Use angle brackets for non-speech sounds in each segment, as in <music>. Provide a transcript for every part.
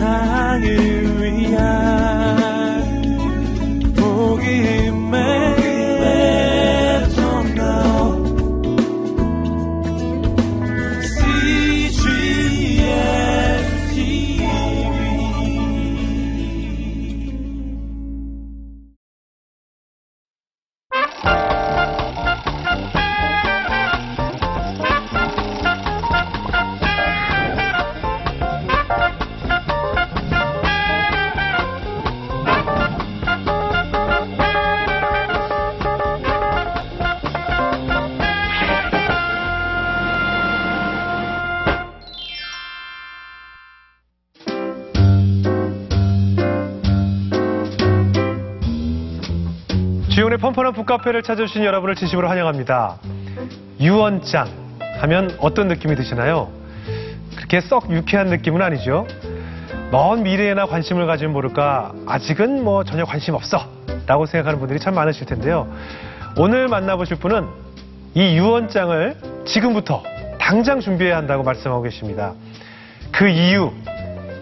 세상을 펀펀한 북카페를 찾아주신 여러분을 진심으로 환영합니다. 유언장 하면 어떤 느낌이 드시나요? 그렇게 썩 유쾌한 느낌은 아니죠. 먼 미래에나 관심을 가지면 모를까 아직은 뭐 전혀 관심 없어 라고 생각하는 분들이 참 많으실 텐데요. 오늘 만나보실 분은 이 유언장을 지금부터 당장 준비해야 한다고 말씀하고 계십니다. 그 이유,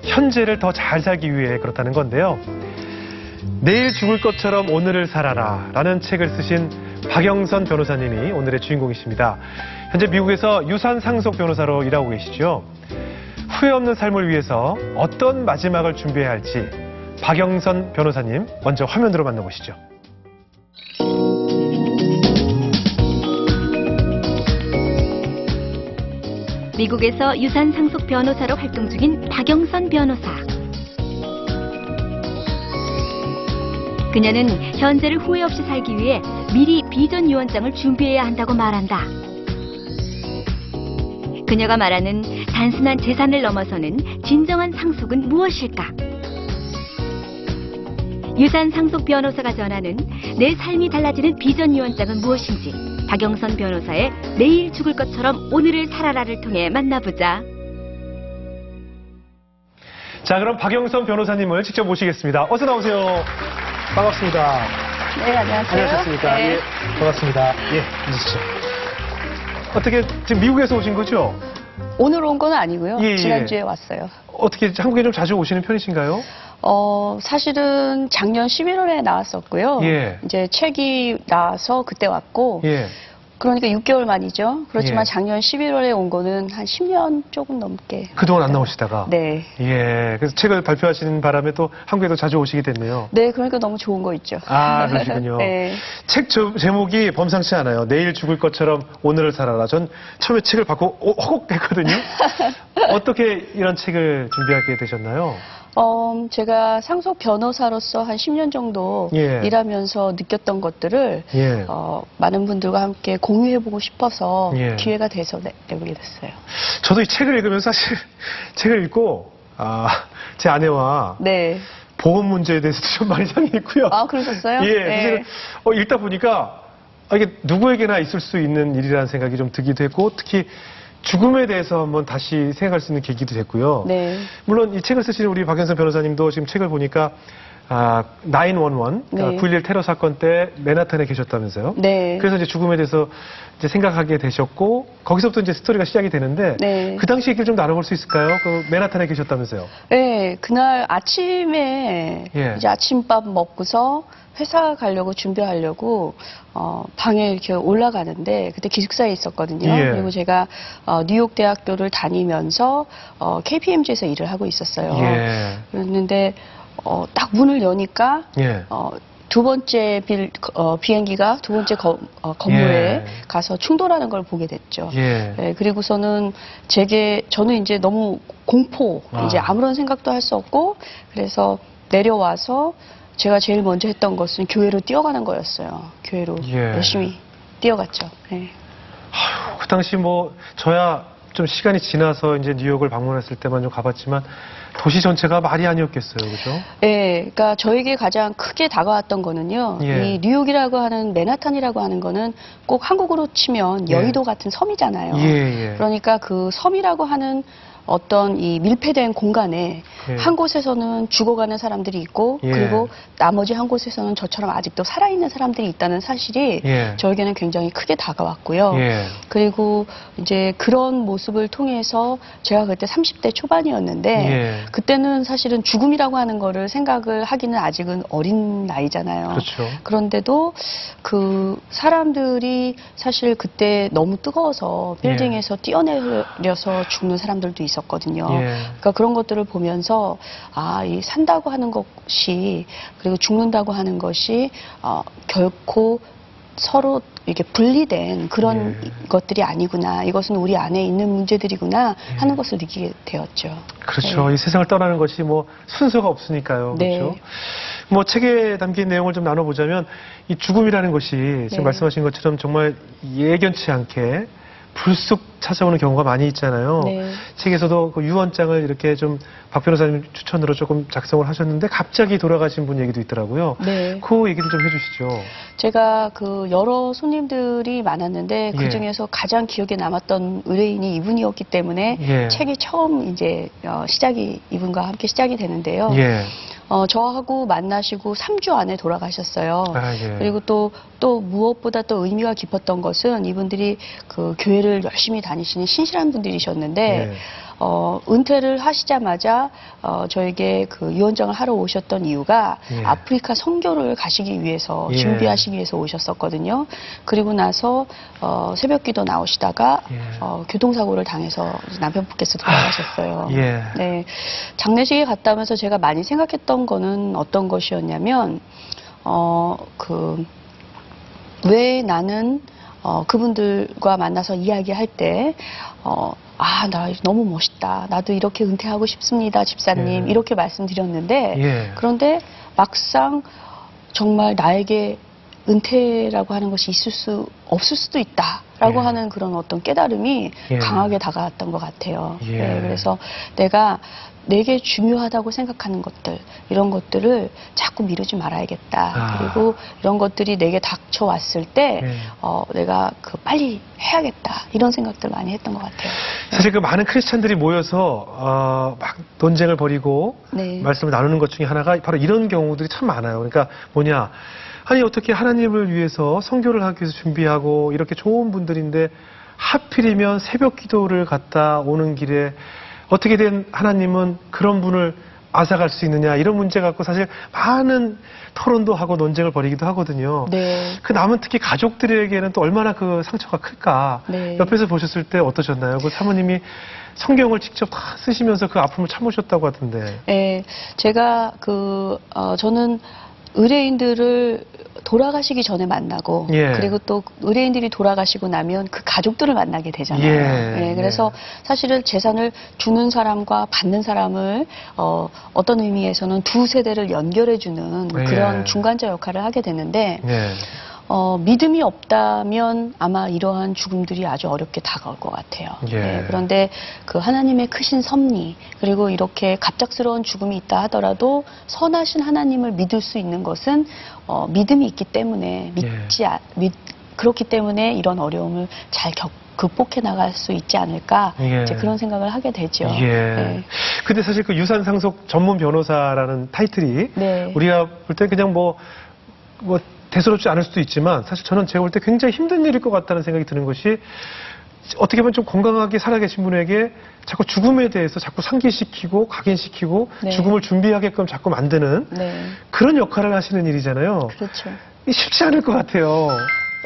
현재를 더 잘 살기 위해 그렇다는 건데요. 내일 죽을 것처럼 오늘을 살아라 라는 책을 쓰신 박영선 변호사님이 오늘의 주인공이십니다. 현재 미국에서 유산 상속 변호사로 일하고 계시죠. 후회 없는 삶을 위해서 어떤 마지막을 준비해야 할지 박영선 변호사님 먼저 화면으로 만나보시죠. 미국에서 유산 상속 변호사로 활동 중인 박영선 변호사. 그녀는 현재를 후회 없이 살기 위해 미리 비전 유언장을 준비해야 한다고 말한다. 그녀가 말하는 단순한 재산을 넘어서는 진정한 상속은 무엇일까? 유산 상속 변호사가 전하는 내 삶이 달라지는 비전 유언장은 무엇인지 박영선 변호사의 내일 죽을 것처럼 오늘을 살아라를 통해 만나보자. 자, 그럼 박영선 변호사님을 직접 모시겠습니다. 어서 나오세요. 반갑습니다. 네, 안녕하세요. 안녕하셨습니까? 네. 예, 반갑습니다. 예, 앉으시죠. 어떻게 지금 미국에서 오신 거죠? 오늘 온 건 아니고요. 예, 예. 지난주에 왔어요. 어떻게 한국에 좀 자주 오시는 편이신가요? 어, 사실은 작년 11월에 나왔었고요. 예. 이제 책이 나와서 그때 왔고, 예. 그러니까 6개월 만이죠. 그렇지만 예. 작년 11월에 온 거는 한 10년 조금 넘게. 그동안 안 나오시다가. 네. 예. 그래서 책을 발표하시는 바람에 또 한국에도 자주 오시게 됐네요. 네, 그러니까 너무 좋은 거 있죠. 아, 그러시군요. <laughs> 네. 책 저- 제목이 범상치 않아요. 내일 죽을 것처럼 오늘을 살아라. 전 처음에 책을 받고 어, 허걱했거든요. <laughs> 어떻게 이런 책을 준비하게 되셨나요? 어, 제가 상속 변호사로서 한 10년 정도 예. 일하면서 느꼈던 것들을 예. 어, 많은 분들과 함께 공유해보고 싶어서 예. 기회가 돼서 내, 내보게 됐어요. 저도 이 책을 읽으면서 사실 <laughs> 책을 읽고 아, 제 아내와 네. 보험 문제에 대해서도 좀 많이 상의했고요. 아, 그러셨어요? 예, 네. 어, 읽다 보니까 아, 이게 누구에게나 있을 수 있는 일이라는 생각이 좀 들기도 했고 특히 죽음에 대해서 한번 다시 생각할 수 있는 계기도 됐고요. 네. 물론 이 책을 쓰시는 우리 박연선 변호사님도 지금 책을 보니까 아, 911, 네. 9.11 테러 사건 때 맨하탄에 계셨다면서요? 네. 그래서 이제 죽음에 대해서 이제 생각하게 되셨고 거기서부터 이제 스토리가 시작이 되는데 네. 그 당시 얘기를 좀 나눠볼 수 있을까요? 그 맨하탄에 계셨다면서요? 네, 그날 아침에 예. 이제 아침밥 먹고서 회사 가려고 준비하려고 어, 방에 이렇게 올라가는데 그때 기숙사에 있었거든요. 예. 그리고 제가 어, 뉴욕 대학교를 다니면서 어, KPMG에서 일을 하고 있었어요. 예. 그랬는데 어, 딱 문을 여니까 예. 어, 두 번째 빌, 어, 비행기가 두 번째 거- 어, 건물에 예. 가서 충돌하는 걸 보게 됐죠. 예. 네, 그리고서는 제게 저는 이제 너무 공포 아. 이제 아무런 생각도 할 수 없고 그래서 내려와서 제가 제일 먼저 했던 것은 교회로 뛰어가는 거였어요. 교회로 예. 열심히 뛰어갔죠. 네. 아휴, 그 당시 뭐 저야 좀 시간이 지나서 이제 뉴욕을 방문했을 때만 좀 가봤지만 도시 전체가 말이 아니었겠어요, 그죠? 네, 그러니까 저에게 가장 크게 다가왔던 거는요. 예. 이 뉴욕이라고 하는 맨하탄이라고 하는 거는 꼭 한국으로 치면 예. 여의도 같은 섬이잖아요. 예, 예. 그러니까 그 섬이라고 하는 어떤 이 밀폐된 공간에 예. 한 곳에서는 죽어가는 사람들이 있고 예. 그리고 나머지 한 곳에서는 저처럼 아직도 살아있는 사람들이 있다는 사실이 예. 저에게는 굉장히 크게 다가왔고요. 예. 그리고 이제 그런 모습을 통해서 제가 그때 30대 초반이었는데 예. 그때는 사실은 죽음이라고 하는 거를 생각을 하기는 아직은 어린 나이잖아요. 그렇죠. 그런데도 그 사람들이 사실 그때 너무 뜨거워서 예. 빌딩에서 뛰어내려서 죽는 사람들도 있었 거든요. 예. 그러니까 그런 것들을 보면서 아, 이 산다고 하는 것이 그리고 죽는다고 하는 것이 어, 결코 서로 이렇게 분리된 그런 예. 것들이 아니구나. 이것은 우리 안에 있는 문제들이구나 하는 예. 것을 느끼게 되었죠. 그렇죠. 네. 이 세상을 떠나는 것이 뭐 순서가 없으니까요. 네. 그렇죠. 뭐 책에 담긴 내용을 좀 나눠보자면 이 죽음이라는 것이 지금 네. 말씀하신 것처럼 정말 예견치 않게 불쑥 찾아오는 경우가 많이 있잖아요. 네. 책에서도 그 유언장을 이렇게 좀 박 변호사님 추천으로 조금 작성을 하셨는데 갑자기 돌아가신 분 얘기도 있더라고요. 네. 그 얘기를 좀 해주시죠. 제가 그 여러 손님들이 많았는데 예. 그 중에서 가장 기억에 남았던 의뢰인이 이분이었기 때문에 예. 책이 처음 이제 어, 시작이 이분과 함께 시작이 되는데요. 예. 어, 저하고 만나시고 3주 안에 돌아가셨어요. 아, 예. 그리고 또, 또 무엇보다 또 의미가 깊었던 것은 이분들이 그 교회를 열심히 다니시는 신실한 분들이셨는데, 예. 어, 은퇴를 하시자마자, 어, 저에게 그 유언장을 하러 오셨던 이유가 예. 아프리카 선교를 가시기 위해서, 예. 준비하시기 위해서 오셨었거든요. 그리고 나서, 어, 새벽 기도 나오시다가, 예. 어, 교통사고를 당해서 남편분께서 돌아가셨어요. 예. 네. 장례식에 갔다 오면서 제가 많이 생각했던 거는 어떤 것이었냐면, 어, 그, 왜 나는, 어, 그분들과 만나서 이야기할 때, 어, 아, 나 너무 멋있다. 나도 이렇게 은퇴하고 싶습니다, 집사님. 예. 이렇게 말씀드렸는데, 예. 그런데 막상 정말 나에게 은퇴라고 하는 것이 있을 수 없을 수도 있다라고 예. 하는 그런 어떤 깨달음이 예. 강하게 다가왔던 것 같아요. 예. 네, 그래서 내가 내게 중요하다고 생각하는 것들 이런 것들을 자꾸 미루지 말아야겠다. 아. 그리고 이런 것들이 내게 닥쳐 왔을 때 예. 어, 내가 그 빨리 해야겠다 이런 생각들 많이 했던 것 같아요. 사실 그 많은 크리스찬들이 모여서 어, 막 논쟁을 벌이고 네. 말씀을 나누는 것 중에 하나가 바로 이런 경우들이 참 많아요. 그러니까 뭐냐. 아니 어떻게 하나님을 위해서 성교를 하기 위해서 준비하고 이렇게 좋은 분들인데 하필이면 새벽 기도를 갔다 오는 길에 어떻게 된 하나님은 그런 분을 앗아갈 수 있느냐 이런 문제 갖고 사실 많은 토론도 하고 논쟁을 벌이기도 하거든요. 네. 그 남은 특히 가족들에게는 또 얼마나 그 상처가 클까. 네. 옆에서 보셨을 때 어떠셨나요? 그 사모님이 성경을 직접 다 쓰시면서 그 아픔을 참으셨다고 하던데. 예, 제가 그, 어, 저는 의뢰인들을 돌아가시기 전에 만나고 예. 그리고 또 의뢰인들이 돌아가시고 나면 그 가족들을 만나게 되잖아요. 예, 그래서 사실은 재산을 주는 사람과 받는 사람을 어, 어떤 의미에서는 두 세대를 연결해 주는 예. 그런 중간자 역할을 하게 되는데 네. 어, 믿음이 없다면 아마 이러한 죽음들이 아주 어렵게 다가올 것 같아요. 예. 네, 그런데 그 하나님의 크신 섭리 그리고 이렇게 갑작스러운 죽음이 있다 하더라도 선하신 하나님을 믿을 수 있는 것은 어, 믿음이 있기 때문에 믿지 아- 믿, 그렇기 때문에 이런 어려움을 잘 겪, 극복해 나갈 수 있지 않을까 예. 이제 그런 생각을 하게 되죠. 예. 네. 근데 사실 그 유산 상속 전문 변호사라는 타이틀이 네. 우리가 볼 때 그냥 뭐, 뭐, 대수롭지 않을 수도 있지만 사실 저는 제가 볼 때 굉장히 힘든 일일 것 같다는 생각이 드는 것이 어떻게 보면 좀 건강하게 살아계신 분에게 자꾸 죽음에 대해서 자꾸 상기시키고 각인시키고 네. 죽음을 준비하게끔 자꾸 만드는 네. 그런 역할을 하시는 일이잖아요. 그렇죠. 쉽지 않을 것 같아요.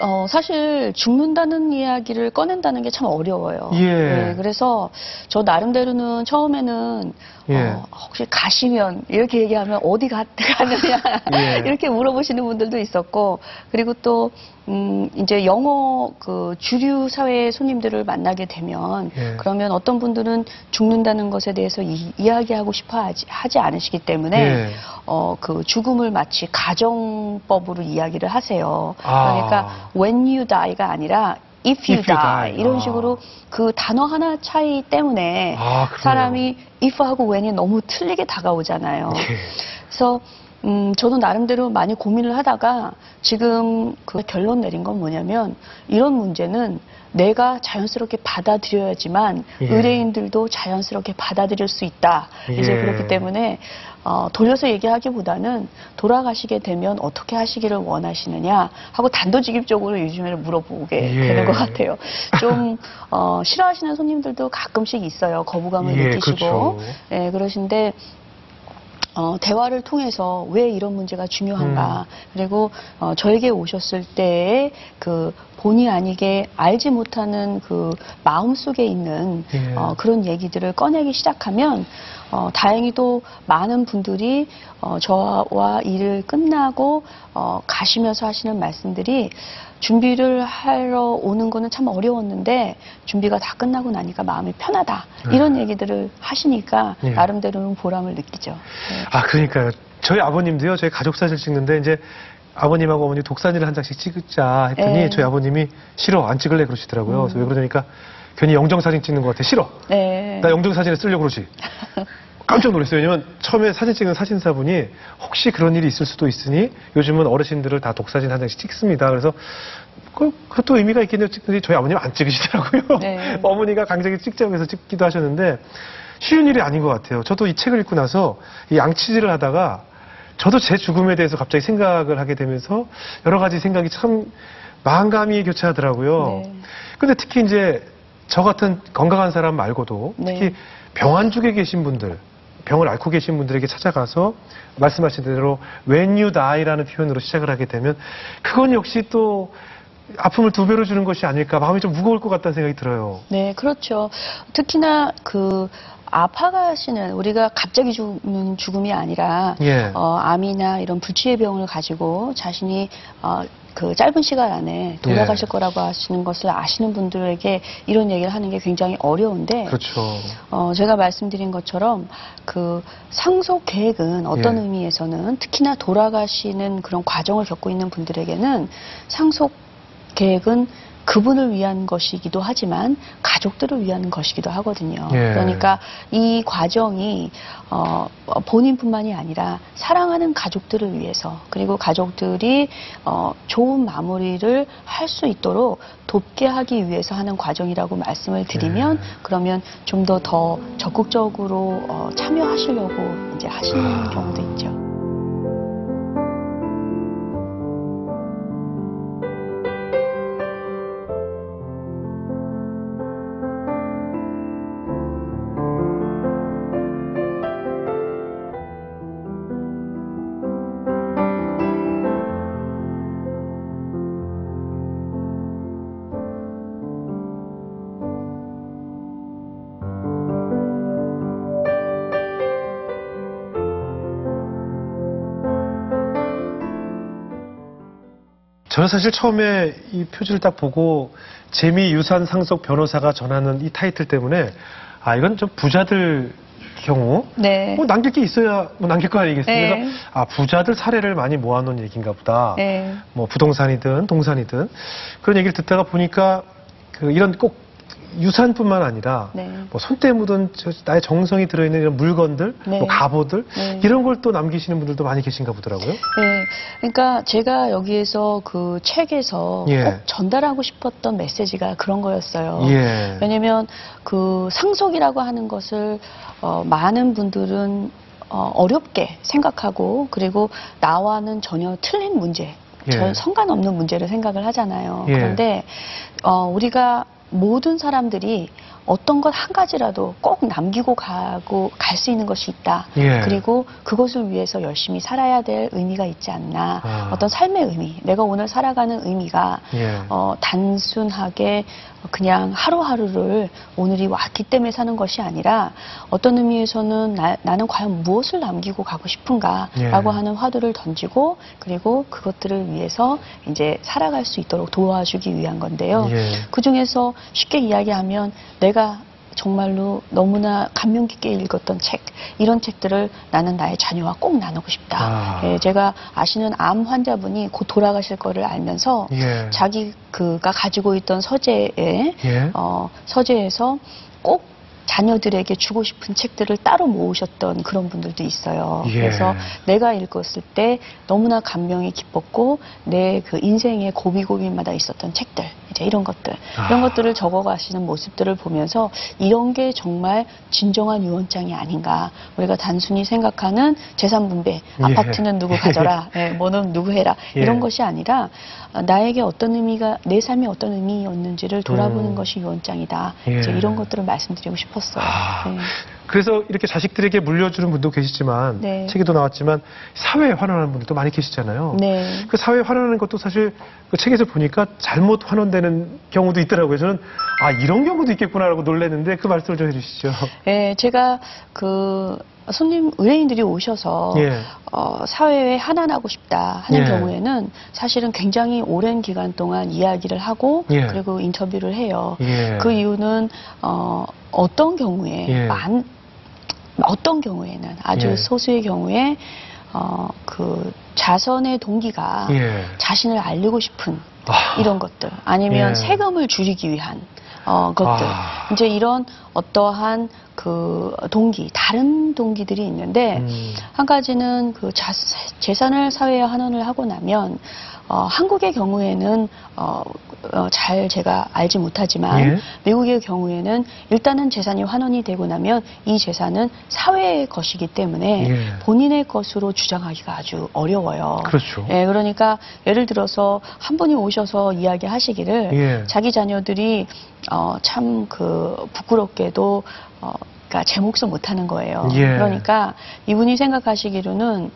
어, 사실 죽는다는 이야기를 꺼낸다는 게 참 어려워요. 예. 네, 그래서 저 나름대로는 처음에는 예. 어, 혹시 가시면 이렇게 얘기하면 어디 가, <laughs> 가느냐 예. 이렇게 물어보시는 분들도 있었고 그리고 또 음, 이제 영어 그 주류 사회 손님들을 만나게 되면 예. 그러면 어떤 분들은 죽는다는 것에 대해서 이, 이야기하고 싶어 하지, 하지 않으시기 때문에 예. 어, 그 죽음을 마치 가정법으로 이야기를 하세요. 아. 그러니까 when you die가 아니라 if you, If you die, die. 이런 아. 식으로 그 단어 하나 차이 때문에 아. 사람이 if하고 when이 너무 틀리게 다가오잖아요. 예. 그래서 음, 저도 나름대로 많이 고민을 하다가 지금 그 결론 내린 건 뭐냐면 이런 문제는 내가 자연스럽게 받아들여야지만 예. 의뢰인들도 자연스럽게 받아들일 수 있다. 이제 예. 그렇기 때문에 어, 돌려서 얘기하기보다는 돌아가시게 되면 어떻게 하시기를 원하시느냐 하고 단도직입적으로 요즘에는 물어보게 예. 되는 것 같아요. 좀 어, 싫어하시는 손님들도 가끔씩 있어요. 거부감을 예, 느끼시고. 그렇죠. 예, 그러신데 어, 대화를 통해서 왜 이런 문제가 중요한가. 음. 그리고 어, 저에게 오셨을 때의 그 본의 아니게 알지 못하는 그 마음 속에 있는 예. 어, 그런 얘기들을 꺼내기 시작하면 어, 다행히도 많은 분들이 어, 저와 일을 끝나고 어, 가시면서 하시는 말씀들이 준비를 하러 오는 거는 참 어려웠는데 준비가 다 끝나고 나니까 마음이 편하다 이런 얘기들을 하시니까 예. 나름대로는 보람을 느끼죠. 네. 아, 그러니까요. 저희 아버님도요, 저희 가족 사진 찍는데 이제 아버님하고 어머니 독사진을 한 장씩 찍자 했더니 예. 저희 아버님이 싫어, 안 찍을래 그러시더라고요. 음. 그래서 왜 그러니까 괜히 영정사진 찍는 것 같아. 싫어. 네. 나 영정사진을 쓰려고 그러지. <laughs> 깜짝 놀랐어요. 왜냐면 처음에 사진 찍은 사진사분이 혹시 그런 일이 있을 수도 있으니 요즘은 어르신들을 다 독사진 한 장씩 찍습니다. 그래서 그, 그것도 의미가 있겠네요. 찍더니 저희 아버님은 안 찍으시더라고요. 네. <laughs> 어머니가 강제하게 찍자고 해서 찍기도 하셨는데 쉬운 일이 아닌 것 같아요. 저도 이 책을 읽고 나서 이 양치질을 하다가 저도 제 죽음에 대해서 갑자기 생각을 하게 되면서 여러 가지 생각이 참 마음감이 교차하더라고요. 네. 근데 특히 이제 저 같은 건강한 사람 말고도 네. 특히 병환족에 계신 분들, 병을 앓고 계신 분들에게 찾아가서 말씀하신 대로 when you die라는 표현으로 시작을 하게 되면 그건 역시 또 아픔을 두 배로 주는 것이 아닐까 마음이 좀 무거울 것 같다는 생각이 들어요. 네, 그렇죠. 특히나 그 아파가시는 우리가 갑자기 죽는 죽음이 아니라 예. 어, 암이나 이런 불치의 병을 가지고 자신이 어, 그 짧은 시간 안에 돌아가실 예. 거라고 하시는 것을 아시는 분들에게 이런 얘기를 하는 게 굉장히 어려운데 그렇죠. 어, 제가 말씀드린 것처럼 그 상속 계획은 어떤 예. 의미에서는 특히나 돌아가시는 그런 과정을 겪고 있는 분들에게는 상속 계획은 그분을 위한 것이기도 하지만 가족들을 위한 것이기도 하거든요. 예. 그러니까 이 과정이 어, 본인뿐만이 아니라 사랑하는 가족들을 위해서 그리고 가족들이 어, 좋은 마무리를 할 수 있도록 돕게 하기 위해서 하는 과정이라고 말씀을 드리면 예. 그러면 좀 더더 적극적으로 어, 참여하시려고 이제 하시는 아. 경우도 있죠. 저는 사실 처음에 이 표지를 딱 보고 재미 유산 상속 변호사가 전하는 이 타이틀 때문에 아 이건 좀 부자들 경우 네. 뭐 남길 게 있어야 뭐 남길 거 아니겠습니까? 네. 아 부자들 사례를 많이 모아놓은 얘기인가 보다. 네. 뭐 부동산이든 동산이든 그런 얘기를 듣다가 보니까 그 이런 꼭 유산뿐만 아니라 네. 뭐 손때 묻은 저 나의 정성이 들어있는 이런 물건들, 네. 뭐 갑오들 네. 이런 걸 또 남기시는 분들도 많이 계신가 보더라고요. 네, 그러니까 제가 여기에서 그 책에서 예. 꼭 전달하고 싶었던 메시지가 그런 거였어요. 예. 왜냐면 그 상속이라고 하는 것을 어, 많은 분들은 어, 어렵게 생각하고 그리고 나와는 전혀 틀린 문제, 예. 전 상관없는 문제를 생각을 하잖아요. 예. 그런데 어, 우리가 모든 사람들이 어떤 것 한 가지라도 꼭 남기고 가고 갈 수 있는 것이 있다. 예. 그리고 그것을 위해서 열심히 살아야 될 의미가 있지 않나. 아. 어떤 삶의 의미, 내가 오늘 살아가는 의미가 예. 어, 단순하게 그냥 하루하루를 오늘이 왔기 때문에 사는 것이 아니라 어떤 의미에서는 나, 는 과연 무엇을 남기고 가고 싶은가라고 예. 하는 화두를 던지고 그리고 그것들을 위해서 이제 살아갈 수 있도록 도와주기 위한 건데요. 예. 그 중에서 쉽게 이야기하면 내가 정말로 너무나 감명 깊게 읽었던 책, 이런 책들을 나는 나의 자녀와 꼭 나누고 싶다. 아. 예, 제가 아시는 암 환자분이 곧 돌아가실 거를 알면서 예. 자기 그가 가지고 있던 서재에 예. 어, 서재에서 꼭 자녀들에게 주고 싶은 책들을 따로 모으셨던 그런 분들도 있어요. 예. 그래서 내가 읽었을 때 너무나 감명이 깊었고 내 그 인생의 고비고비마다 있었던 책들 이제 이런 것들 이런 아. 것들을 적어가시는 모습들을 보면서 이런 게 정말 진정한 유언장이 아닌가 우리가 단순히 생각하는 재산 분배 예. 아파트는 누구 가져라 <laughs> 예, 뭐는 누구 해라 예. 이런 것이 아니라 어, 나에게 어떤 의미가 내 삶에 어떤 의미였는지를 돌아보는 음. 것이 유언장이다 예. 이제 이런 것들을 말씀드리고 싶었어요. 아. 네. 그래서 이렇게 자식들에게 물려주는 분도 계시지만 네. 책에도 나왔지만 사회에 환원하는 분들도 많이 계시잖아요. 네. 그 사회에 환원하는 것도 사실 그 책에서 보니까 잘못 환원되는 경우도 있더라고요. 저는 아 이런 경우도 있겠구나라고 놀랐는데 그 말씀을 좀 해주시죠. 예, 제가 그 손님 의뢰인들이 오셔서 예. 어, 사회에 환원하고 싶다 하는 예. 경우에는 사실은 굉장히 오랜 기간 동안 이야기를 하고 예. 그리고 인터뷰를 해요. 예. 그 이유는 어, 어떤 경우에 예. 많 어떤 경우에는 아주 예. 소수의 경우에 어, 그 자선의 동기가 예. 자신을 알리고 싶은 아. 이런 것들 아니면 예. 세금을 줄이기 위한 어, 것들 아. 이제 이런 어떠한 그 동기 다른 동기들이 있는데 음. 한 가지는 그 자, 재산을 사회에 환원을 하고 나면 어, 한국의 경우에는 어, 어, 잘 제가 알지 못하지만 예. 미국의 경우에는 일단은 재산이 환원이 되고 나면 이 재산은 사회의 것이기 때문에 예. 본인의 것으로 주장하기가 아주 어려워요. 그렇죠. 예, 그러니까 예를 들어서 한 분이 오셔서 이야기하시기를 예. 자기 자녀들이 어, 참 그 부끄럽게도 어, 그러니까 제 몫을 못하는 거예요. 예. 그러니까 이분이 생각하시기로는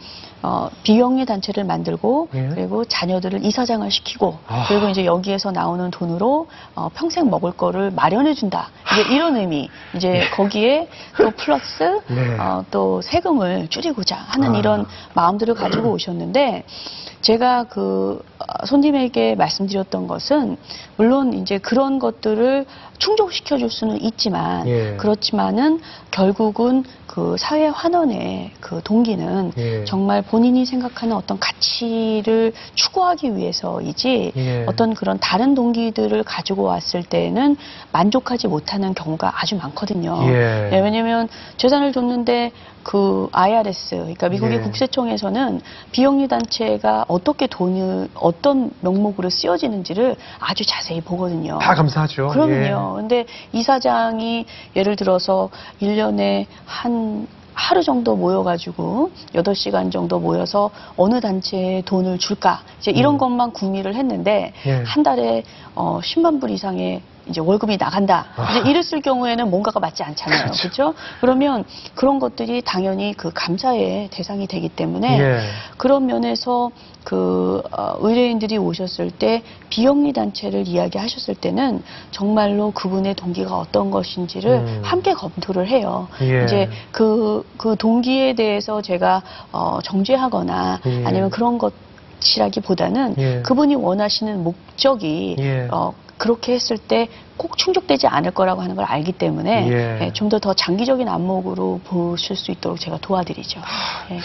어, 비영리 단체를 만들고 예. 그리고 자녀들을 이사장을 시키고 아. 그리고 이제 여기에서 나오는 돈으로 어, 평생 먹을 거를 마련해 준다. 이제 이런 의미. 이제 거기에 또 플러스 네. 어, 또 세금을 줄이고자 하는 아. 이런 마음들을 가지고 오셨는데 제가 그 어, 손님에게 말씀드렸던 것은 물론 이제 그런 것들을 충족시켜 줄 수는 있지만 예. 그렇지만은 결국은 그 사회 환원의 그 동기는 예. 정말 본 인이 생각하는 어떤 가치를 추구하기 위해서이지 예. 어떤 그런 다른 동기들을 가지고 왔을 때는 만족하지 못하는 경우가 아주 많거든요. 예. 네, 왜냐하면 재산을 줬는데 그 IRS, 그러니까 미국의 예. 국세청에서는 비영리 단체가 어떻게 돈을 어떤 명목으로 쓰여지는지를 아주 자세히 보거든요. 다 감사하죠. 그럼요. 근데 이사장이 예를 들어서 일년에 한 하루 정도 모여가지고 8시간 정도 모여서 어느 단체에 돈을 줄까 이제 이런 음. 것만 궁리를 했는데 예. 한 달에 어, 10만 불 이상의 이제 월급이 나간다. 아. 이제 이랬을 경우에는 뭔가가 맞지 않잖아요. 그렇죠. 그렇죠? 그러면 그런 것들이 당연히 그 감사의 대상이 되기 때문에 예. 그런 면에서 그 어, 의뢰인들이 오셨을 때 비영리 단체를 이야기하셨을 때는 정말로 그분의 동기가 어떤 것인지를 음. 함께 검토를 해요. 예. 이제 그, 그 동기에 대해서 제가 어, 정죄하거나 예. 아니면 그런 것 이라기보다는 예. 그분이 원하시는 목적이 예. 어, 그렇게 했을 때 꼭 충족되지 않을 거라고 하는 걸 알기 때문에 예. 좀더 더 장기적인 안목으로 보실 수 있도록 제가 도와드리죠. 아. 예.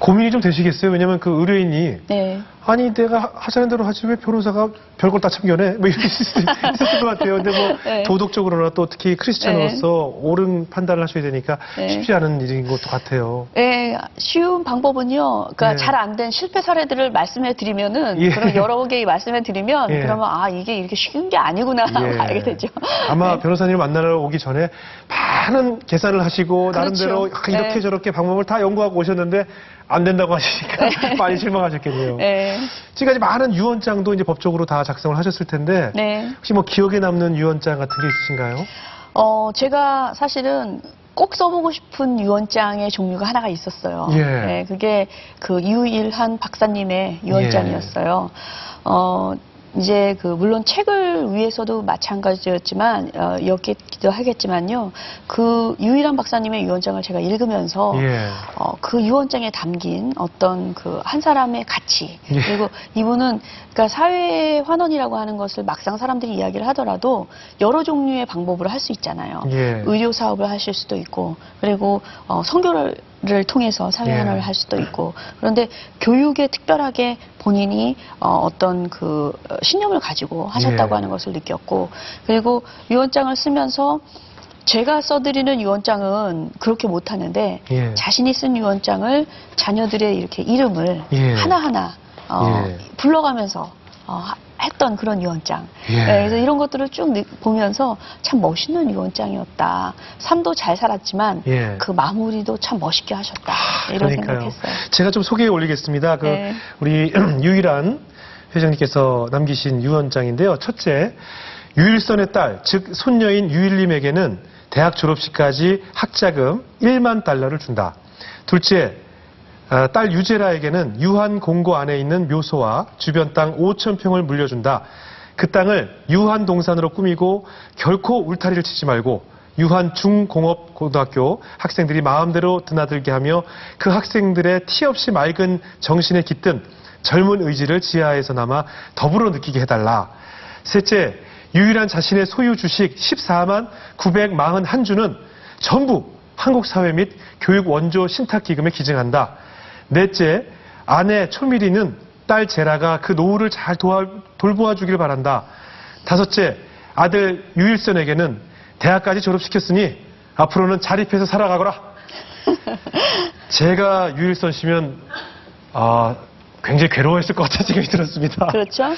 고민이 좀 되시겠어요? 왜냐면 그 의뢰인이 네. 아니 내가 하자는 대로 하지 왜 변호사가 별걸 다 참견해? 뭐 이렇게 <laughs> 있었을 것 같아요. 근데 뭐 네. 도덕적으로나 또 특히 크리스찬으로서 옳은 판단을 하셔야 되니까 네. 쉽지 않은 일인 것도 같아요. 예, 쉬운 방법은요. 그러니까 예. 잘안 된 실패 사례들을 말씀해 드리면은 예. 그런 여러 개 말씀해 드리면 예. 그러면 아 이게 이렇게 쉬운 게 아니구나 예. <laughs> 알게 되죠. 아마 네. 변호사님을 만나러 오기 전에 많은 계산을 하시고 그렇죠. 나름대로 아, 이렇게 네. 저렇게 방법을 다 연구하고 오셨는데 안 된다고 하시니까 <laughs> 많이 실망하셨겠네요. 네. 지금까지 많은 유언장도 이제 법적으로 다 작성을 하셨을 텐데 네. 혹시 뭐 기억에 남는 유언장 같은 게 있으신가요? 어, 제가 사실은 꼭 써보고 싶은 유언장의 종류가 하나가 있었어요. 예. 네, 그게 그 유일한 박사님의 유언장이었어요. 어, 이제 그 물론 책을 위해서도 마찬가지였지만 어, 였기도 하겠지만요. 그 유일한 박사님의 유언장을 제가 읽으면서 예. 어, 그 유언장에 담긴 어떤 그 한 사람의 가치 예. 그리고 이분은 그러니까 사회 환원이라고 하는 것을 막상 사람들이 이야기를 하더라도 여러 종류의 방법으로 할 수 있잖아요. 예. 의료 사업을 하실 수도 있고 그리고 어, 선교를 를 통해서 사회 예. 환원을 할 수도 있고 그런데 교육에 특별하게 본인이 어, 어떤 그 어, 신념을 가지고 하셨다고 예. 하는 것을 느꼈고 그리고 유언장을 쓰면서 제가 써드리는 유언장은 그렇게 못하는데 예. 자신이 쓴 유언장을 자녀들의 이렇게 이름을 예. 하나하나 어, 예. 불러가면서 어, 하- 했던 그런 유언장. 예. 네, 그래서 이런 것들을 쭉 느- 보면서 참 멋있는 유언장이었다. 삶도 잘 살았지만 예. 그 마무리도 참 멋있게 하셨다. 이런 생각했어요. 제가 좀 소개해 올리겠습니다. 그 네. 우리 <clears throat> 유일한 회장님께서 남기신 유언장인데요. 첫째, 유일선의 딸, 즉 손녀인 유일님에게는 대학 졸업식까지 학자금 1만 달러를 준다. 둘째, 아, 딸 유제라에게는 유한 공고 안에 있는 묘소와 주변 땅 5천 평을 물려준다. 그 땅을 유한 동산으로 꾸미고 결코 울타리를 치지 말고 유한 중공업 고등학교 학생들이 마음대로 드나들게 하며 그 학생들의 티 없이 맑은 정신에 깃든 젊은 의지를 지하에서나마 더불어 느끼게 해달라. 셋째, 유일한 자신의 소유 주식 14만 941주는 전부 한국 사회 및 교육 원조 신탁 기금에 기증한다. 넷째, 아내 초미리는 딸 제라가 그 노후를 잘 도와, 돌보아 주길 바란다. 다섯째, 아들 유일선에게는 대학까지 졸업시켰으니 앞으로는 자립해서 살아가거라. <laughs> 제가 유일선 씨면 아, 굉장히 괴로워했을 것 같은 생각이 들었습니다. 그렇죠.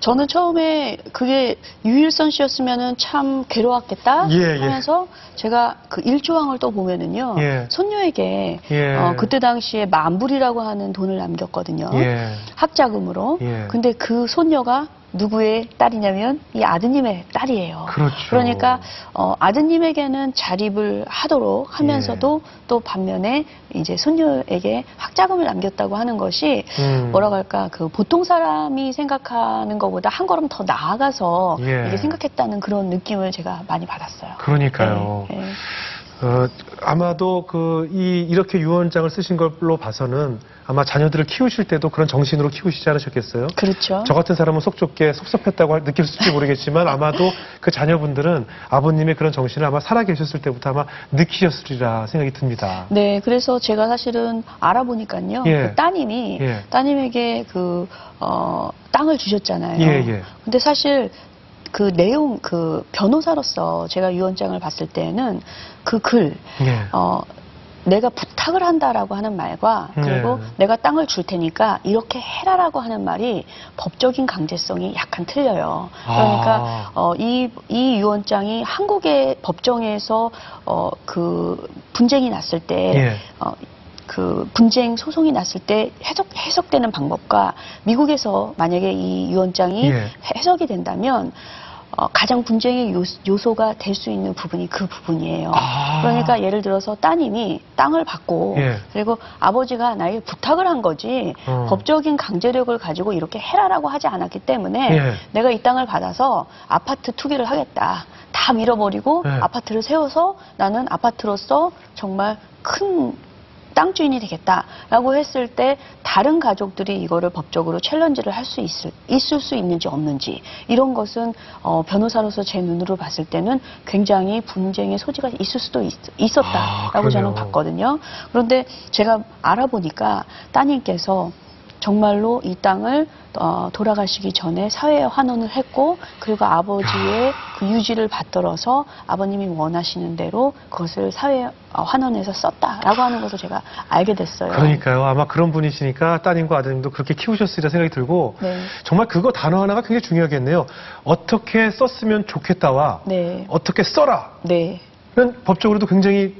저는 처음에 그게 유일선 씨였으면은 참 괴로웠겠다 예, 예. 하면서 제가 그 일조항을 또 보면은요. 예. 손녀에게 예. 어, 그때 당시에 만불이라고 하는 돈을 남겼거든요. 예. 학자금으로. 예. 근데 그 손녀가 누구의 딸이냐면 이 아드님의 딸이에요. 그렇죠. 러니까 어, 아드님에게는 자립을 하도록 하면서도 예. 또 반면에 이제 손녀에게 학자금을 남겼다고 하는 것이 음. 뭐라고 할까 그 보통 사람이 생각하는 것보다 한 걸음 더 나아가서 예. 이게 생각했다는 그런 느낌을 제가 많이 받았어요. 그러니까요. 네, 네. 어, 아마도 그, 이, 이렇게 유언장을 쓰신 걸로 봐서는 아마 자녀들을 키우실 때도 그런 정신으로 키우시지 않으셨겠어요? 그렇죠. 저 같은 사람은 속 좁게 섭섭했다고 할- 느낄지 모르겠지만 아마도 그 자녀분들은 아버님의 그런 정신을 아마 살아계셨을 때부터 아마 느끼셨으리라 생각이 듭니다. 네, 그래서 제가 사실은 알아보니까요. 예. 그 따님이 예. 따님에게 그 어, 땅을 주셨잖아요. 예, 예. 근데 사실 그 내용 그 변호사로서 제가 유언장을 봤을 때는 그 글, 예. 어, 내가 부탁을 한다라고 하는 말과 그리고 예. 내가 땅을 줄 테니까 이렇게 해라라고 하는 말이 법적인 강제성이 약간 틀려요. 그러니까 아. 어, 이, 이 유언장이 한국의 법정에서 어, 그 분쟁이 났을 때 예. 어, 그 분쟁 소송이 났을 때 해석, 해석되는 방법과 미국에서 만약에 이 유언장이 예. 해석이 된다면 어, 가장 분쟁의 요, 요소가 될 수 있는 부분이 그 부분이에요. 아. 그러니까 예를 들어서 따님이 땅을 받고 예. 그리고 아버지가 나에게 부탁을 한 거지 어. 법적인 강제력을 가지고 이렇게 해라라고 하지 않았기 때문에 예. 내가 이 땅을 받아서 아파트 투기를 하겠다. 다 밀어버리고 예. 아파트를 세워서 나는 아파트로서 정말 큰 땅 주인이 되겠다라고 했을 때 다른 가족들이 이거를 법적으로 챌린지를 할 수 있을, 있을 수 있는지 없는지 이런 것은 어, 변호사로서 제 눈으로 봤을 때는 굉장히 분쟁의 소지가 있을 수도 있, 었다라고 아, 저는. 봤거든요. 그런데 제가 알아보니까 따님께서 정말로 이 땅을 어, 돌아가시기 전에 사회에 환원을 했고 그리고 아버지의 그 유지를 받들어서 아버님이 원하시는 대로 그것을 사회에 어, 환원해서 썼다라고 하는 것을 제가 알게 됐어요. 그러니까요. 아마 그런 분이시니까 따님과 아드님도 그렇게 키우셨으리라 생각이 들고 네. 정말 그거 단어 하나가 굉장히 중요하겠네요. 어떻게 썼으면 좋겠다와 네. 어떻게 써라. 네. 는 법적으로도 굉장히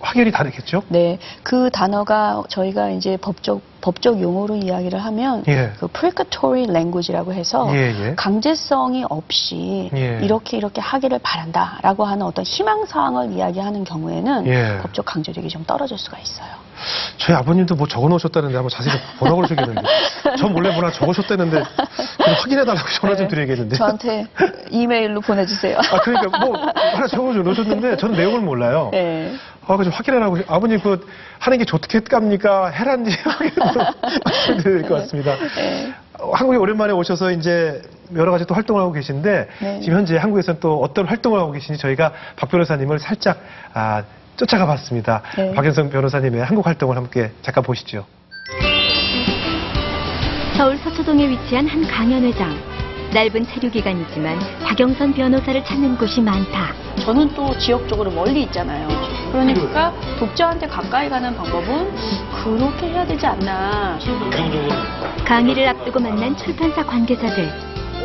확연히 다르겠죠? 네. 그 단어가 저희가 이제 법적 법적 용어로 이야기를 하면 예. 그 precatory language라고 해서 예, 예. 강제성이 없이 예. 이렇게 이렇게 하기를 바란다라고 하는 어떤 희망 사항을 이야기하는 경우에는 예. 법적 강제력이 좀 떨어질 수가 있어요. 저희 아버님도 뭐 적어 놓으셨다는데 한번 자세히 좀 보라 그러셔야겠는데. <laughs> 전 몰래 뭐나 적으셨다는데 좀 확인해달라고 전화 좀 네. 드려야겠는데. 저한테 이메일로 보내주세요. 아, 그러니까 뭐 하나 적어 놓으셨는데 저는 내용을 몰라요. 네. 아, 그좀 확인하라고. 아버님 그 하는 게 좋겠갑니까? 해란지 말씀드릴 것 같습니다. 네. 어, 한국에 오랜만에 오셔서 이제 여러 가지 또 활동을 하고 계신데 네. 지금 현재 한국에서는 또 어떤 활동을 하고 계신지 저희가 박 변호사님을 살짝 아, 쫓아가 봤습니다. 네. 박연성 변호사님의 한국 활동을 함께 잠깐 보시죠. 서울 서초동에 위치한 한 강연회장. 짧은 체류 기간이지만 박영선 변호사를 찾는 곳이 많다. 저는 또 지역적으로 멀리 있잖아요. 그러니까 독자한테 가까이 가는 방법은 그렇게 해야 되지 않나. 강의를 앞두고 만난 출판사 관계자들.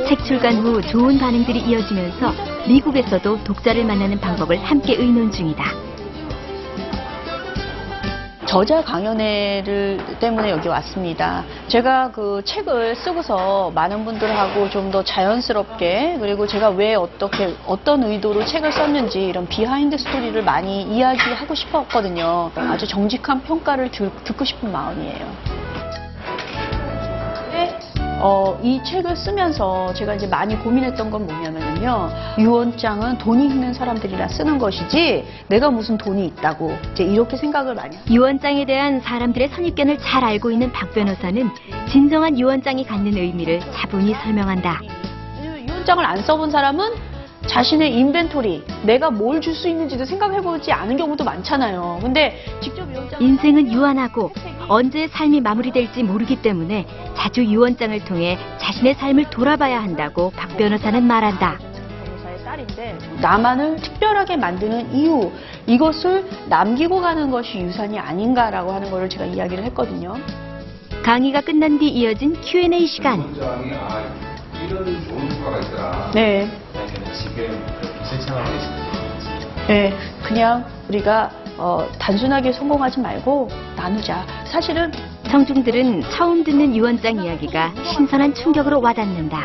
책 출간 후 좋은 반응들이 이어지면서 미국에서도 독자를 만나는 방법을 함께 의논 중이다. 저자 강연회를 때문에 여기 왔습니다. 제가 그 책을 쓰고서 많은 분들하고 좀 더 자연스럽게 그리고 제가 왜 어떻게 어떤 의도로 책을 썼는지 이런 behind story를 많이 이야기하고 싶었거든요. 아주 정직한 평가를 들- 듣고 싶은 마음이에요. 근데, 어, 이 책을 쓰면서 제가 이제 많이 고민했던 건 뭐냐면 요. 유언장은 돈이 있는 사람들이라 쓰는 것이지 내가 무슨 돈이 있다고 이제 이렇게 생각을 많이 유언장에 대한 사람들의 선입견을 잘 알고 있는 박 변호사는 진정한 유언장이 갖는 의미를 차분히 설명한다. 유언장을 안 써본 사람은 자신의 인벤토리, 내가 뭘 줄 수 있는지도 생각해보지 않은 경우도 많잖아요. 근데 직접 유언장 인생은 유한하고 언제 삶이 마무리될지 모르기 때문에 자주 유언장을 통해 자신의 삶을 돌아봐야 한다고 박 변호사는 말한다. 나만을 특별하게 만드는 이유 이것을 남기고 가는 것이 유산이 아닌가라고 하는 거를 제가 이야기를 했거든요. 강의가 끝난 뒤 이어진 Q&A 시간. 원 지금 실천하고 계신지. 네, 그냥 우리가 어, 단순하게 성공하지 말고 나누자. 사실은 청중들은 처음 듣는 유언장 이야기가 신선한 충격으로 와닿는다.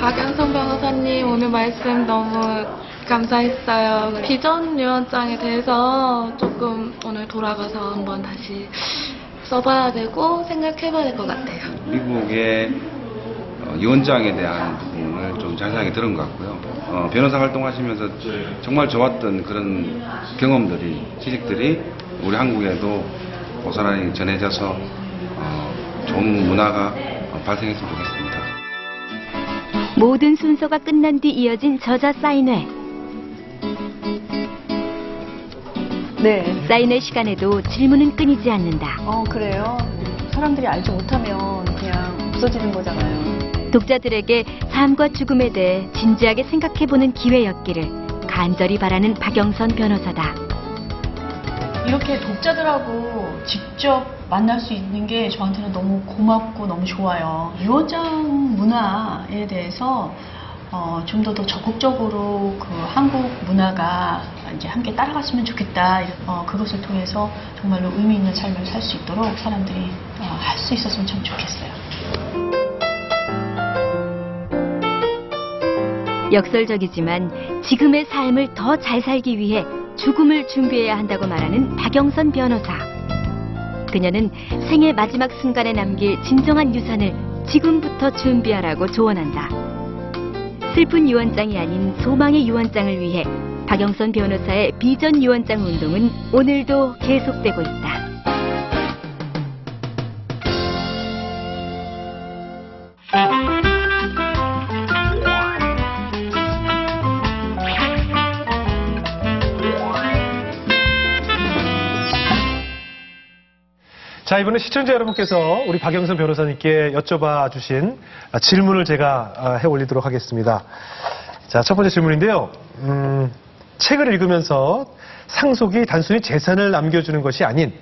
박연성 변호사님 오늘 말씀 너무 감사했어요. 비전 유언장에 대해서 조금 오늘 돌아가서 한번 다시 써봐야 되고 생각해봐야 될 것 같아요. 미국의 어, 유언장에 대한 부분을 좀 자세하게 들은 것 같고요. 어, 변호사 활동하시면서 정말 좋았던 그런 경험들이, 지식들이 우리 한국에도 고스란히 전해져서 어, 좋은 문화가 어, 발생했으면 좋겠습니다. 모든 순서가 끝난 뒤 이어진 저자 사인회. 네. 사인회 시간에도 질문은 끊이지 않는다. 어 그래요. 사람들이 알지 못하면 그냥 없어지는 거잖아요. 독자들에게 삶과 죽음에 대해 진지하게 생각해보는 기회였기를 간절히 바라는 박영선 변호사다. 이렇게 독자들하고 직접 만날 수 있는 게 저한테는 너무 고맙고 너무 좋아요. 유언장 문화에 대해서 어, 좀 더 더 적극적으로 그 한국 문화가 이제 함께 따라갔으면 좋겠다. 어, 그것을 통해서 정말로 의미 있는 삶을 살 수 있도록 사람들이 어, 할수 있었으면 참 좋겠어요. 역설적이지만 지금의 삶을 더 잘 살기 위해 죽음을 준비해야 한다고 말하는 박영선 변호사. 그녀는 생의 마지막 순간에 남길 진정한 유산을 지금부터 준비하라고 조언한다. 슬픈 유언장이 아닌 소망의 유언장을 위해 박영선 변호사의 비전 유언장 운동은 오늘도 계속되고 있다. 자, 이번에 시청자 여러분께서 우리 박영선 변호사님께 여쭤봐 주신 질문을 제가 아, 해 올리도록 하겠습니다. 자, 첫 번째 질문인데요. 음, 책을 읽으면서 상속이 단순히 재산을 남겨주는 것이 아닌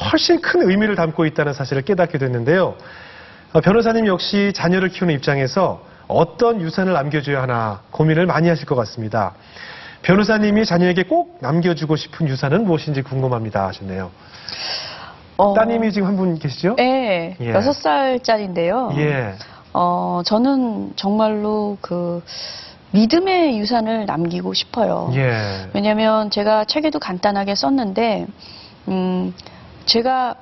훨씬 큰 의미를 담고 있다는 사실을 깨닫게 됐는데요. 어, 변호사님 역시 자녀를 키우는 입장에서 어떤 유산을 남겨줘야 하나 고민을 많이 하실 것 같습니다. 변호사님이 자녀에게 꼭 남겨주고 싶은 유산은 무엇인지 궁금합니다 하셨네요. 어, 따님이 지금 한 분 계시죠? 네, 예. 여섯 살짜리인데요. 예. 어, 저는 정말로 그 믿음의 유산을 남기고 싶어요. 예. 왜냐면 제가 책에도 간단하게 썼는데, 음, 제가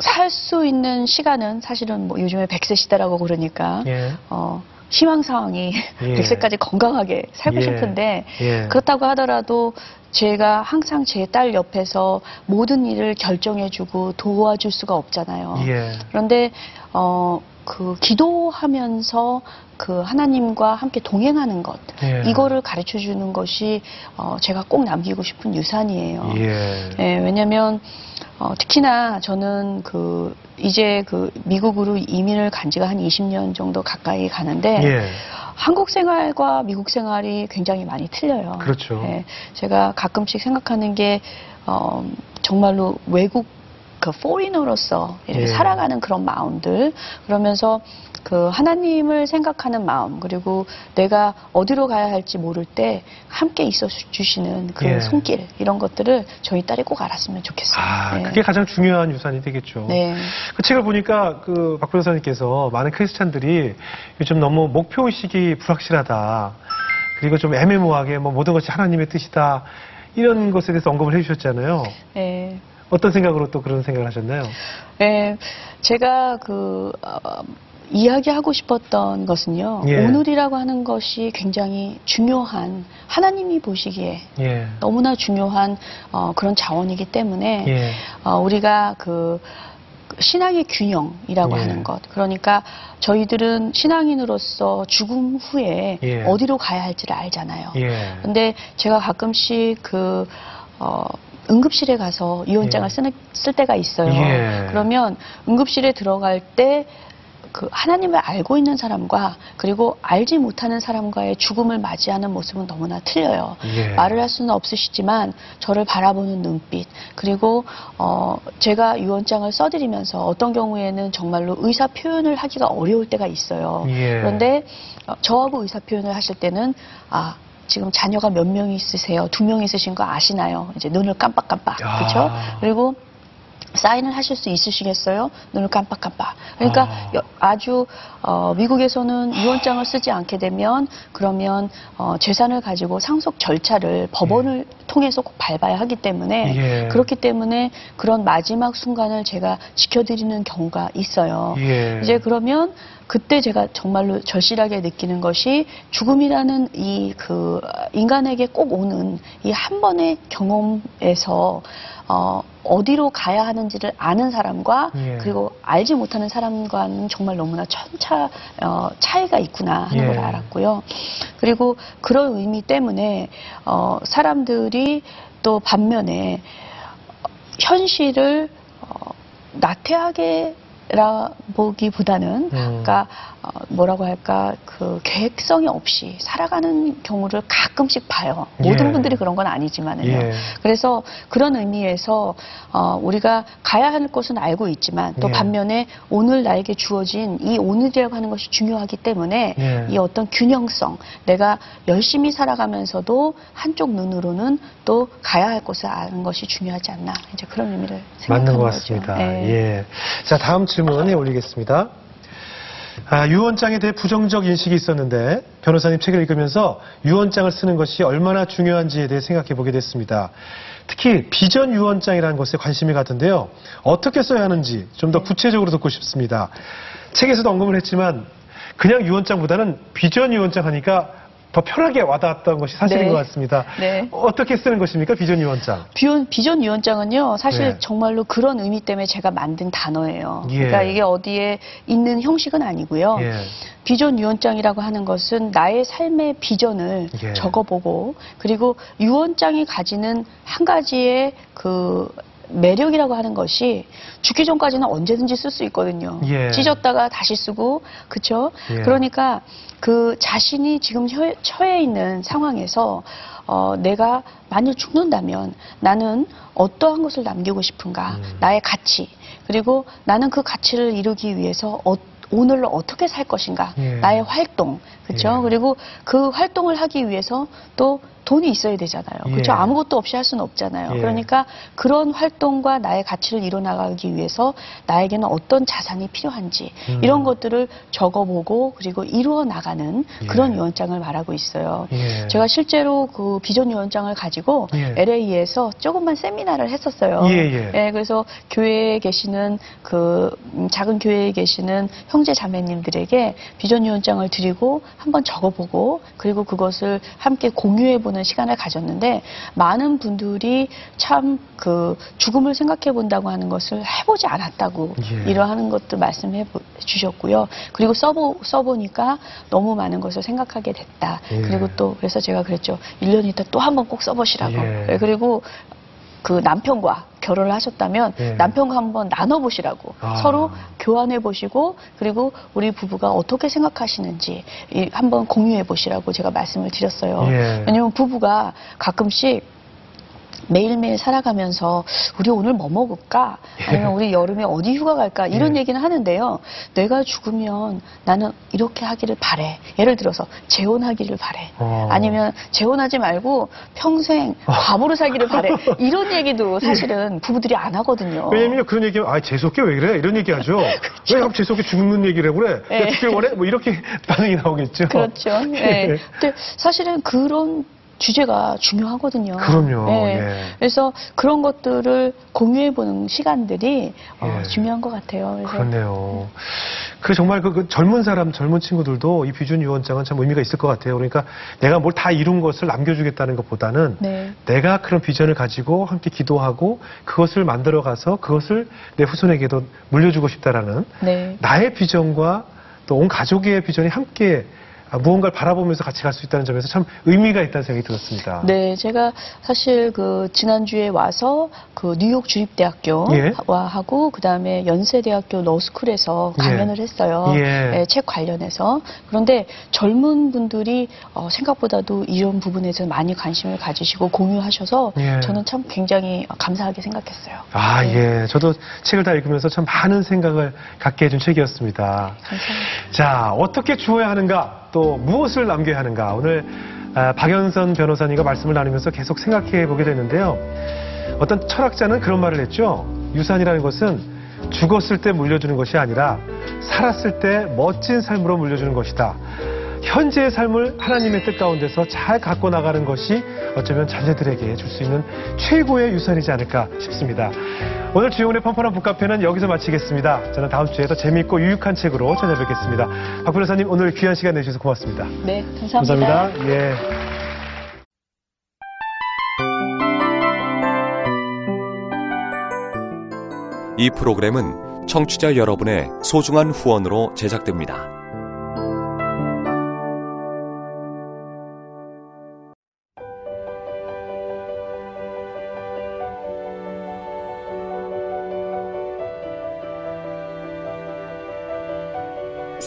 살 수 있는 시간은 사실은 뭐 요즘에 100세 시대라고 그러니까, 예. 어, 희망 사항이 예. <laughs> 100세까지 건강하게 살고 예. 싶은데, 예. 그렇다고 하더라도 제가 항상 제 딸 옆에서 모든 일을 결정해주고 도와줄 수가 없잖아요. 예. 그런데 어 그 기도하면서 그 하나님과 함께 동행하는 것 예. 이거를 가르쳐 주는 것이 어, 제가 꼭 남기고 싶은 유산이에요. 예. 예, 왜냐면 어, 특히나 저는 그 이제 그 미국으로 이민을 간 지가 한 20년 정도 가까이 가는데 예. 한국 생활과 미국 생활이 굉장히 많이 틀려요. 그렇죠. 예, 제가 가끔씩 생각하는 게 어, 정말로 외국 그 포리너로서 이렇게 예. 살아가는 그런 마음들 그러면서 그 하나님을 생각하는 마음 그리고 내가 어디로 가야 할지 모를 때 함께 있어 주시는 그 예. 손길 이런 것들을 저희 딸이 꼭 알았으면 좋겠어요. 아, 네. 그게 가장 중요한 유산이 되겠죠. 네. 그 책을 보니까 그 박 변호사님께서 많은 크리스찬들이 요즘 너무 목표 의식이 불확실하다. 그리고 좀 애매모호하게 뭐 모든 것이 하나님의 뜻이다. 이런 것에 대해서 언급을 해주셨잖아요. 네. 어떤 생각으로 또 그런 생각을 하셨나요? 네, 제가 그 어, 이야기하고 싶었던 것은요. 예. 오늘이라고 하는 것이 굉장히 중요한 하나님이 보시기에 예. 너무나 중요한 어, 그런 자원이기 때문에 예. 어, 우리가 그 신앙의 균형이라고 예. 하는 것. 그러니까 저희들은 신앙인으로서 죽음 후에 예. 어디로 가야 할지를 알잖아요. 예. 근데 제가 가끔씩 그, 어, 응급실에 가서 유언장을 예. 쓰는, 쓸 때가 있어요. 예. 그러면 응급실에 들어갈 때 그 하나님을 알고 있는 사람과 그리고 알지 못하는 사람과의 죽음을 맞이하는 모습은 너무나 틀려요. 예. 말을 할 수는 없으시지만 저를 바라보는 눈빛 그리고 어 제가 유언장을 써드리면서 어떤 경우에는 정말로 의사 표현을 하기가 어려울 때가 있어요. 예. 그런데 어, 저하고 의사 표현을 하실 때는 아 지금 자녀가 몇 명 있으세요? 두 명 있으신 거 아시나요? 이제 눈을 깜빡깜빡 야. 그렇죠? 그리고 사인을 하실 수 있으시겠어요? 눈을 깜빡깜빡. 그러니까 아. 여- 아주 어, 미국에서는 유언장을 쓰지 않게 되면 그러면 어, 재산을 가지고 상속 절차를 법원을 통해서 꼭 밟아야 하기 때문에 예. 그렇기 때문에 그런 마지막 순간을 제가 지켜드리는 경우가 있어요. 예. 이제 그러면 그때 제가 정말로 절실하게 느끼는 것이 죽음이라는 이 그 인간에게 꼭 오는 이 한 번의 경험에서 어, 어디로 가야 하는지를 아는 사람과 예. 그리고 알지 못하는 사람과는 정말 너무나 천차 어, 차이가 있구나 하는 예. 걸 알았고요. 그리고 그런 의미 때문에 어, 사람들이 또 반면에 현실을 어, 나태하게 라 보기보다는 음. 그러니까 어, 뭐라고 할까 그 계획성이 없이 살아가는 경우를 가끔씩 봐요. 모든 예. 분들이 그런 건 아니지만은요. 예. 그래서 그런 의미에서 어, 우리가 가야 할 곳은 알고 있지만 또 예. 반면에 오늘 나에게 주어진 이 오늘이라고 하는 것이 중요하기 때문에 예. 이 어떤 균형성 내가 열심히 살아가면서도 한쪽 눈으로는 또 가야 할 곳을 아는 것이 중요하지 않나 이제 그런 의미를 생각하는 맞는 것 거죠. 같습니다. 네. 예. 자, 다음 질문에 올리겠습니다. 아, 유언장에 대해 부정적 인식이 있었는데 변호사님 책을 읽으면서 유언장을 쓰는 것이 얼마나 중요한지에 대해 생각해 보게 됐습니다. 특히 비전 유언장이라는 것에 관심이 가던데요. 어떻게 써야 하는지 좀 더 구체적으로 듣고 싶습니다. 책에서도 언급을 했지만 그냥 유언장보다는 비전 유언장 하니까 더 편하게 와닿았던 것이 사실인 네. 것 같습니다. 네. 어떻게 쓰는 것입니까? 비전 유언장. 비전, 비전 유언장은요, 사실 네. 정말로 그런 의미 때문에 제가 만든 단어예요. 예. 그러니까 이게 어디에 있는 형식은 아니고요. 예. 비전 유언장이라고 하는 것은 나의 삶의 비전을 예. 적어보고, 그리고 유언장이 가지는 한 가지의 그 매력이라고 하는 것이 죽기 전까지는 언제든지 쓸 수 있거든요. 예. 찢었다가 다시 쓰고, 그쵸? 예. 그러니까 그 자신이 지금 처해, 처해 있는 상황에서 어, 내가 만일 죽는다면 나는 어떠한 것을 남기고 싶은가, 음. 나의 가치, 그리고 나는 그 가치를 이루기 위해서 어, 오늘을 어떻게 살 것인가, 예. 나의 활동, 그렇죠? 예. 그리고 그 활동을 하기 위해서 또 돈이 있어야 되잖아요. 그렇죠? 예. 아무것도 없이 할 수는 없잖아요. 예. 그러니까 그런 활동과 나의 가치를 이뤄나가기 위해서 나에게는 어떤 자산이 필요한지 음. 이런 것들을 적어보고 그리고 이루어 나가는 예. 그런 유언장을 말하고 있어요. 예. 제가 실제로 그 비전 유언장을 가지고 예. LA에서 조금만 세미나를 했었어요. 예, 예. 그래서 교회에 계시는 그 음, 작은 교회에 계시는 형제 자매님들에게 비전 유언장을 드리고 한번 적어보고 그리고 그것을 함께 공유해보는 보는 시간을 가졌는데 많은 분들이 참 그 죽음을 생각해 본다고 하는 것을 해보지 않았다고 예. 이러하는 것도 말씀해 보- 주셨고요. 그리고 써보, 써보니까 너무 많은 것을 생각하게 됐다. 예. 그리고 또 그래서 제가 그랬죠. 1년 있다 또 한 번 꼭 써보시라고. 예. 네, 그리고 그 남편과 결혼을 하셨다면 예. 남편과 한번 나눠보시라고 아. 서로 교환해 보시고 그리고 우리 부부가 어떻게 생각하시는지 이 한번 공유해 보시라고 제가 말씀을 드렸어요. 예. 왜냐면 부부가 가끔씩 매일매일 살아가면서 우리 오늘 뭐 먹을까? 아니면 우리 여름에 어디 휴가 갈까? 이런 예. 얘기는 하는데요. 내가 죽으면 나는 이렇게 하기를 바래. 예를 들어서 재혼하기를 바래. 어. 아니면 재혼하지 말고 평생 과부로 살기를 바래. <laughs> 이런 얘기도 사실은 부부들이 안 하거든요. 왜냐면 그런 얘기하면 아 재수없게 왜 그래 이런 얘기하죠. <laughs> 왜 자꾸 재수없게 죽는 얘기를 해 그래? 예. 죽길 원해? 뭐 이렇게 <laughs> 반응이 나오겠죠. 그렇죠. 예. 근데 사실은 그런 주제가 중요하거든요. 그럼요. 예. 그래서 그런 것들을 공유해보는 시간들이 어, 예. 중요한 것 같아요. 그렇네요. 그래 정말 그, 그 젊은 사람, 젊은 친구들도 이 비준 유언장은 참 의미가 있을 것 같아요. 그러니까 내가 뭘 다 이룬 것을 남겨주겠다는 것보다는 네. 내가 그런 비전을 가지고 함께 기도하고 그것을 만들어가서 그것을 내 후손에게도 물려주고 싶다라는 네. 나의 비전과 또 온 가족의 비전이 함께 아, 무언가를 바라보면서 같이 갈 수 있다는 점에서 참 의미가 있다는 생각이 들었습니다. 네, 제가 사실 그 지난주에 와서 그 뉴욕 주립대학교와 예. 하고 그 다음에 연세대학교 러스쿨에서 예. 강연을 했어요. 예. 네, 책 관련해서. 그런데 젊은 분들이 어, 생각보다도 이런 부분에서 많이 관심을 가지시고 공유하셔서 예. 저는 참 굉장히 감사하게 생각했어요. 아, 네. 예. 저도 책을 다 읽으면서 참 많은 생각을 갖게 해준 책이었습니다. 감사합니다. 자, 어떻게 주어야 하는가, 또 무엇을 남겨야 하는가. 오늘 아, 박연선 변호사님과 말씀을 나누면서 계속 생각해 보게 됐는데요. 어떤 철학자는 그런 말을 했죠. 유산이라는 것은 죽었을 때 물려주는 것이 아니라 살았을 때 멋진 삶으로 물려주는 것이다. 현재의 삶을 하나님의 뜻 가운데서 잘 갖고 나가는 것이 어쩌면 자녀들에게 줄 수 있는 최고의 유산이지 않을까 싶습니다. 오늘 주영훈의 펀펀한 북카페는 여기서 마치겠습니다. 저는 다음 주에 더 재미있고 유익한 책으로 찾아뵙겠습니다. 박 변호사님 오늘 귀한 시간 내주셔서 고맙습니다. 네, 감사합니다. 감사합니다. 예. 이 프로그램은 청취자 여러분의 소중한 후원으로 제작됩니다.